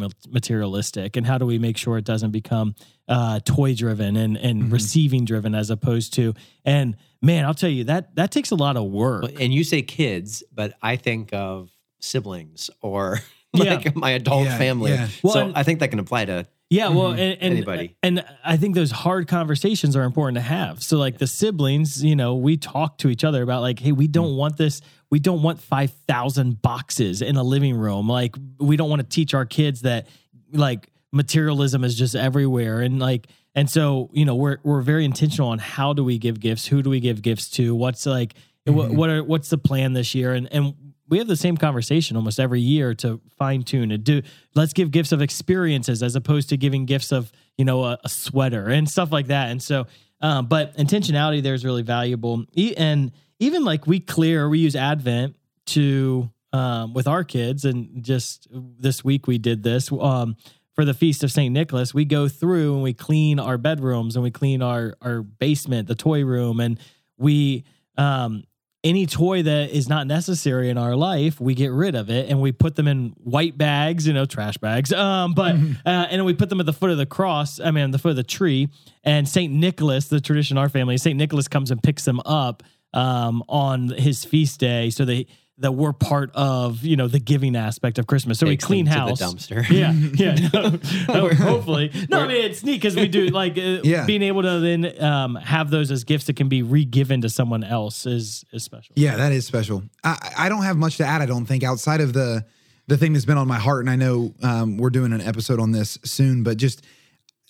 materialistic and how do we make sure it doesn't become uh, toy driven and and receiving driven as opposed to and man I'll tell you that that takes a lot of work
And you say kids, but I think of siblings or [LAUGHS]
Yeah.
like my adult
Yeah,
family.
yeah.
Well,
so
and-
I think that can apply to
Yeah, well, and, and
Anybody.
and I think those hard conversations are important to have. So, like the siblings, you know, we talk to each other about like, hey, we don't want this. We don't want five thousand boxes in a living room. Like, we don't want to teach our kids that like materialism is just everywhere, and like, and so you know, we're we're very intentional on how do we give gifts, who do we give gifts to, what's like, what, what are what's the plan this year, and and we have the same conversation almost every year to fine tune and do let's give gifts of experiences as opposed to giving gifts of you know a, a sweater and stuff like that. And so um, but intentionality there is really valuable. And even like we clear we use advent to um, with our kids and just this week we did this um, for the feast of saint nicholas we go through and we clean our bedrooms and we clean our our basement the toy room and we um any toy that is not necessary in our life, we get rid of it and we put them in white bags, you know, trash bags. Um, but [LAUGHS] uh, and we put them at the foot of the cross. I mean, the foot of the tree. And Saint Nicholas, the tradition in our family, Saint Nicholas comes and picks them up um, on his feast day, so they that we're part of you know the giving aspect of Christmas. So
Takes
we clean
them to
house.
the dumpster. [LAUGHS]
Yeah, yeah. [LAUGHS] No, no, hopefully, no. I mean, it's neat because we do [LAUGHS] like uh,
Yeah.
being able to then um, have those as gifts that can be re-given to someone else is is special.
Yeah, that is special. I, I don't have much to add. I don't think outside of the the thing that's been on my heart, and I know um, we're doing an episode on this soon, but just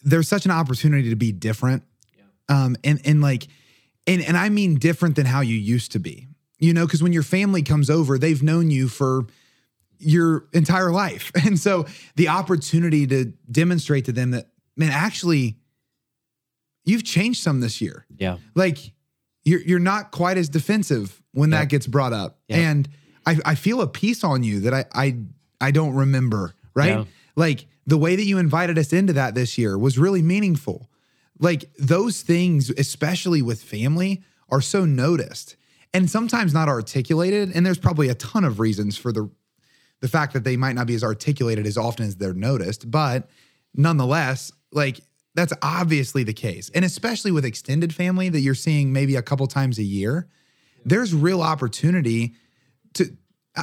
there's such an opportunity to be different, um, and and like, and and I mean different than how you used to be. You know, because when your family comes over, they've known you for your entire life, [LAUGHS] and so the opportunity to demonstrate to them that man, actually, you've changed some this year
yeah.
like you're you're not quite as defensive when
Yeah.
that gets brought up
Yeah.
and I, I feel a peace on you that I I I don't remember right
Yeah.
like the way that you invited us into that this year was really meaningful like those things especially with family are so noticed and sometimes not articulated and there's probably a ton of reasons for the the fact that they might not be as articulated as often as they're noticed, but nonetheless, like that's obviously the case. And especially with extended family that you're seeing maybe a couple times a year, there's real opportunity to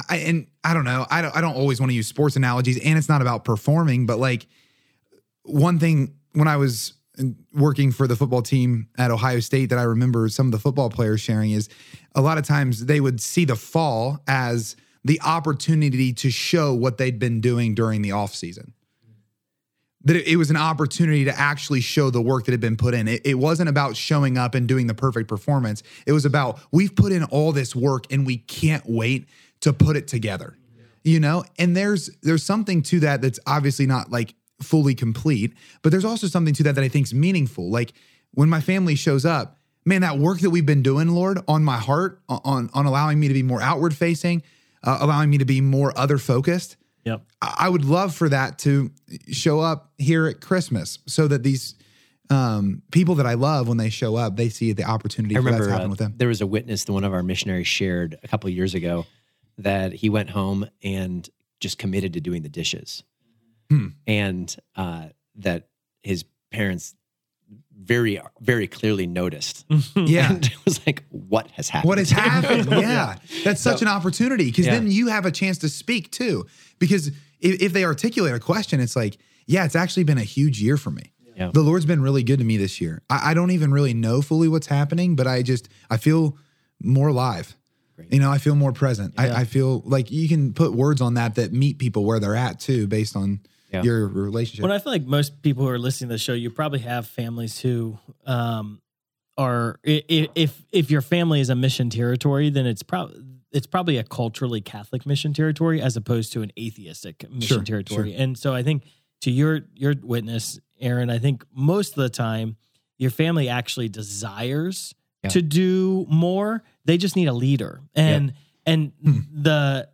I, and I don't know, I don't I don't always want to use sports analogies and it's not about performing, but like one thing when I was working for the football team at Ohio State that I remember some of the football players sharing is a lot of times they would see the fall as the opportunity to show what they'd been doing during the offseason. That it, was an opportunity to actually show the work that had been put in. It, it wasn't about showing up and doing the perfect performance. It was about we've put in all this work and we can't wait to put it together. You know, and there's there's something to that that's obviously not like fully complete, but there's also something to that that I think is meaningful. Like when my family shows up, man, that work that we've been doing, Lord, on my heart, on on allowing me to be more outward facing, uh, allowing me to be more other focused.
Yep.
I I would love for that to show up here at Christmas, so that these um, people that I love, when they show up, they see the opportunity
I
for that
remember
to happen
uh,
with them.
there was a witness that one of our missionaries shared a couple of years ago that he went home and just committed to doing the dishes,
Hmm.
and uh, that his parents very very clearly noticed. [LAUGHS]
Yeah.
and it was like, what has happened?
What has happened? [LAUGHS] yeah. That's such an opportunity because
Yeah.
then you have a chance to speak too. Because if, if they articulate a question, it's like, yeah, it's actually been a huge year for me.
Yeah.
The Lord's been really good to me this year. I, I don't even really know fully what's happening, but I just, I feel more alive. You know, I feel more present. I, I feel like you can put words on that that meet people where they're at too, based on
Yeah.
your relationship.
When I feel like most people who are listening to the show, you probably have families who um, are if if your family is a mission territory, then it's probably it's probably a culturally Catholic mission territory as opposed to an atheistic mission
Sure,
territory. And so I think to your your witness, Aaron, I think most of the time your family actually desires
Yeah.
to do more. They just need a leader. And and
Hmm.
the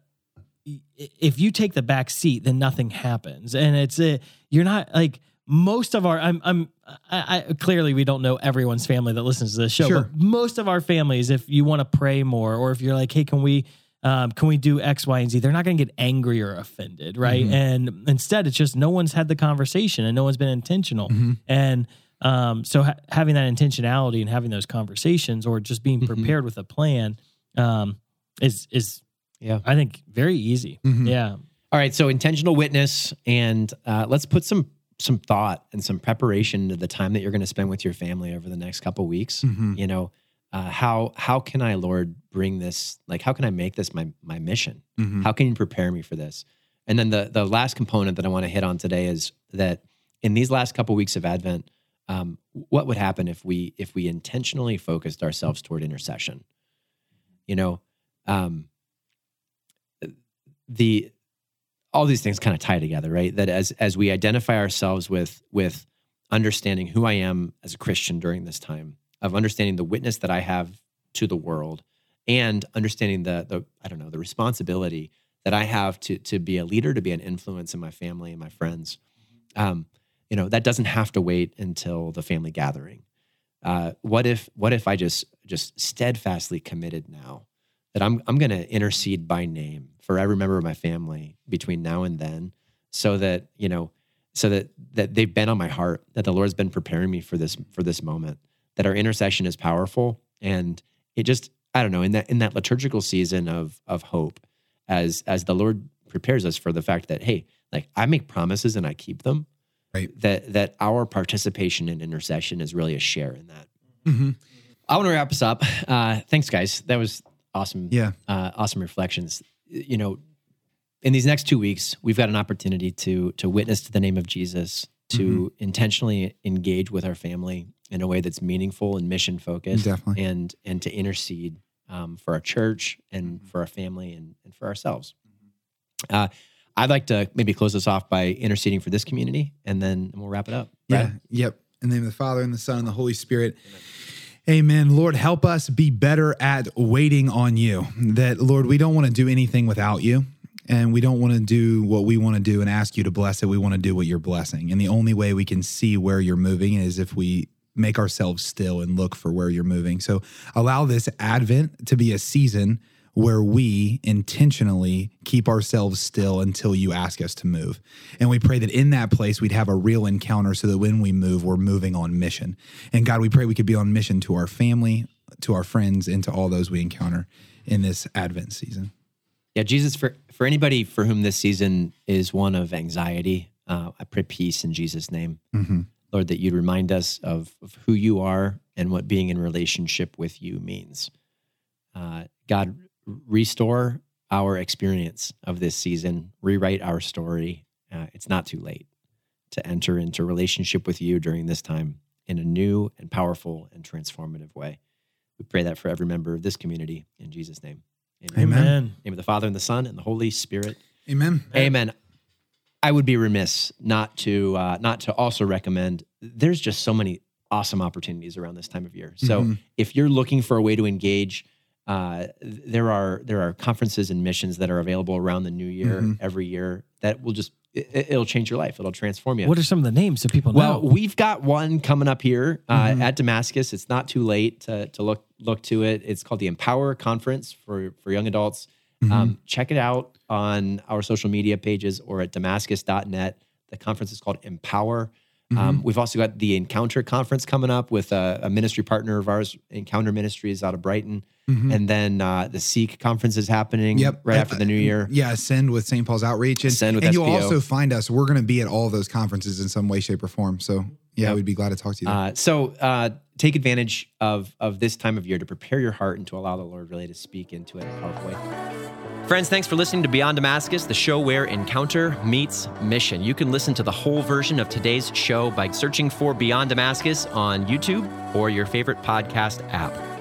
if you take the back seat, then nothing happens. And it's a, you're not like most of our, I'm, I'm, I, I clearly we don't know everyone's family that listens to this show,
Sure.
but most of our families, if you want to pray more, or if you're like, Hey, can we, um, can we do X, Y, and Z? They're not going to get angry or offended. Right.
Mm-hmm.
And instead it's just no one's had the conversation and no one's been intentional.
Mm-hmm.
And, um, so ha- having that intentionality and having those conversations or just being
Mm-hmm.
prepared with a plan, um, is, is,
Yeah.
I think very easy.
Mm-hmm.
Yeah.
All right, so intentional witness, and uh, let's put some some thought and some preparation to the time that you're going to spend with your family over the next couple weeks.
Mhm.
You know, uh, how how can I, Lord, bring this? Like, how can I make this my my mission?
Mhm.
How can you prepare me for this? And then the the last component that I want to hit on today is that in these last couple weeks of Advent, um, what would happen if we if we intentionally focused ourselves toward intercession? You know, um, the all these things kind of tie together, right? That as as we identify ourselves with with understanding who I am as a Christian during this time, of understanding the witness that I have to the world, and understanding the the I don't know the responsibility that I have to to be a leader, to be an influence in my family and my friends. Um, you know that doesn't have to wait until the family gathering. Uh, what if what if I just just steadfastly committed now that I'm I'm going to intercede by name for every member of my family between now and then, so that you know, so that that they've been on my heart, that the Lord's been preparing me for this for this moment, that our intercession is powerful, and it just I don't know in that in that liturgical season of of hope, as as the Lord prepares us for the fact that hey, like I make promises and I keep them,
Right.
That that our participation in intercession is really a share in that.
Mhm.
I want to wrap us up. Uh, thanks, guys. That was awesome.
Yeah.
Uh, awesome reflections. You know, in these next two weeks, we've got an opportunity to to witness to the name of Jesus, to intentionally engage with our family in a way that's meaningful and mission focused,
Definitely.
and and to intercede um, for our church and for our family and, and for ourselves. Uh, I'd like to maybe close this off by interceding for this community, and then we'll wrap it up.
Yeah. Yep. In the name of the Father and the Son and the Holy Spirit. Amen. Lord, help us be better at waiting on you. That, Lord, we don't want to do anything without you. And we don't want to do what we want to do and ask you to bless it. We want to do what you're blessing. And the only way we can see where you're moving is if we make ourselves still and look for where you're moving. So allow this Advent to be a season where we intentionally keep ourselves still until you ask us to move. And we pray that in that place we'd have a real encounter so that when we move, we're moving on mission. And God, we pray we could be on mission to our family, to our friends, and to all those we encounter in this Advent season.
Yeah, Jesus, for, for anybody for whom this season is one of anxiety, uh, I pray peace in Jesus' name.
Mm-hmm.
Lord, that you'd remind us of, of who you are and what being in relationship with you means. Uh, God, restore our experience of this season, rewrite our story. Uh, it's not too late to enter into relationship with you during this time in a new and powerful and transformative way. We pray that for every member of this community in Jesus' name.
Amen.
Amen.
name of the Father and the Son and the Holy Spirit.
Amen.
Amen. I would be remiss not to uh, not to also recommend. There's just so many awesome opportunities around this time of year. So
Mhm.
if you're looking for a way to engage, uh, there are there are conferences and missions that are available around the new year
Mhm.
every year that will just it, it'll change your life. It'll transform you.
What are some of the names so people
Well,
know?
Well, we've got one coming up here uh,
Mhm.
at Damascus. It's not too late to, to look look to it. It's called the Empower Conference for for young adults.
Mm-hmm.
Um, check it out on our social media pages or at damascus.net. The conference is called Empower. Um, we've also got the Encounter Conference coming up with a, a ministry partner of ours, Encounter Ministries out of Brighton. And then uh, the Seek Conference is happening
Yep.
right
Uh,
after the new year.
Yeah, Send with St. Paul's Outreach. And,
Send with
and you'll also find us. We're going to be at all those conferences in some way, shape, or form. So, yeah,
Yep.
we'd be glad to talk to you.
Uh, so uh, take advantage of of this time of year to prepare your heart and to allow the Lord really to speak into it in a powerful way.
Friends, thanks for listening to Beyond Damascus, the show where encounter meets mission. You can listen to the whole version of today's show by searching for Beyond Damascus on YouTube or your favorite podcast app.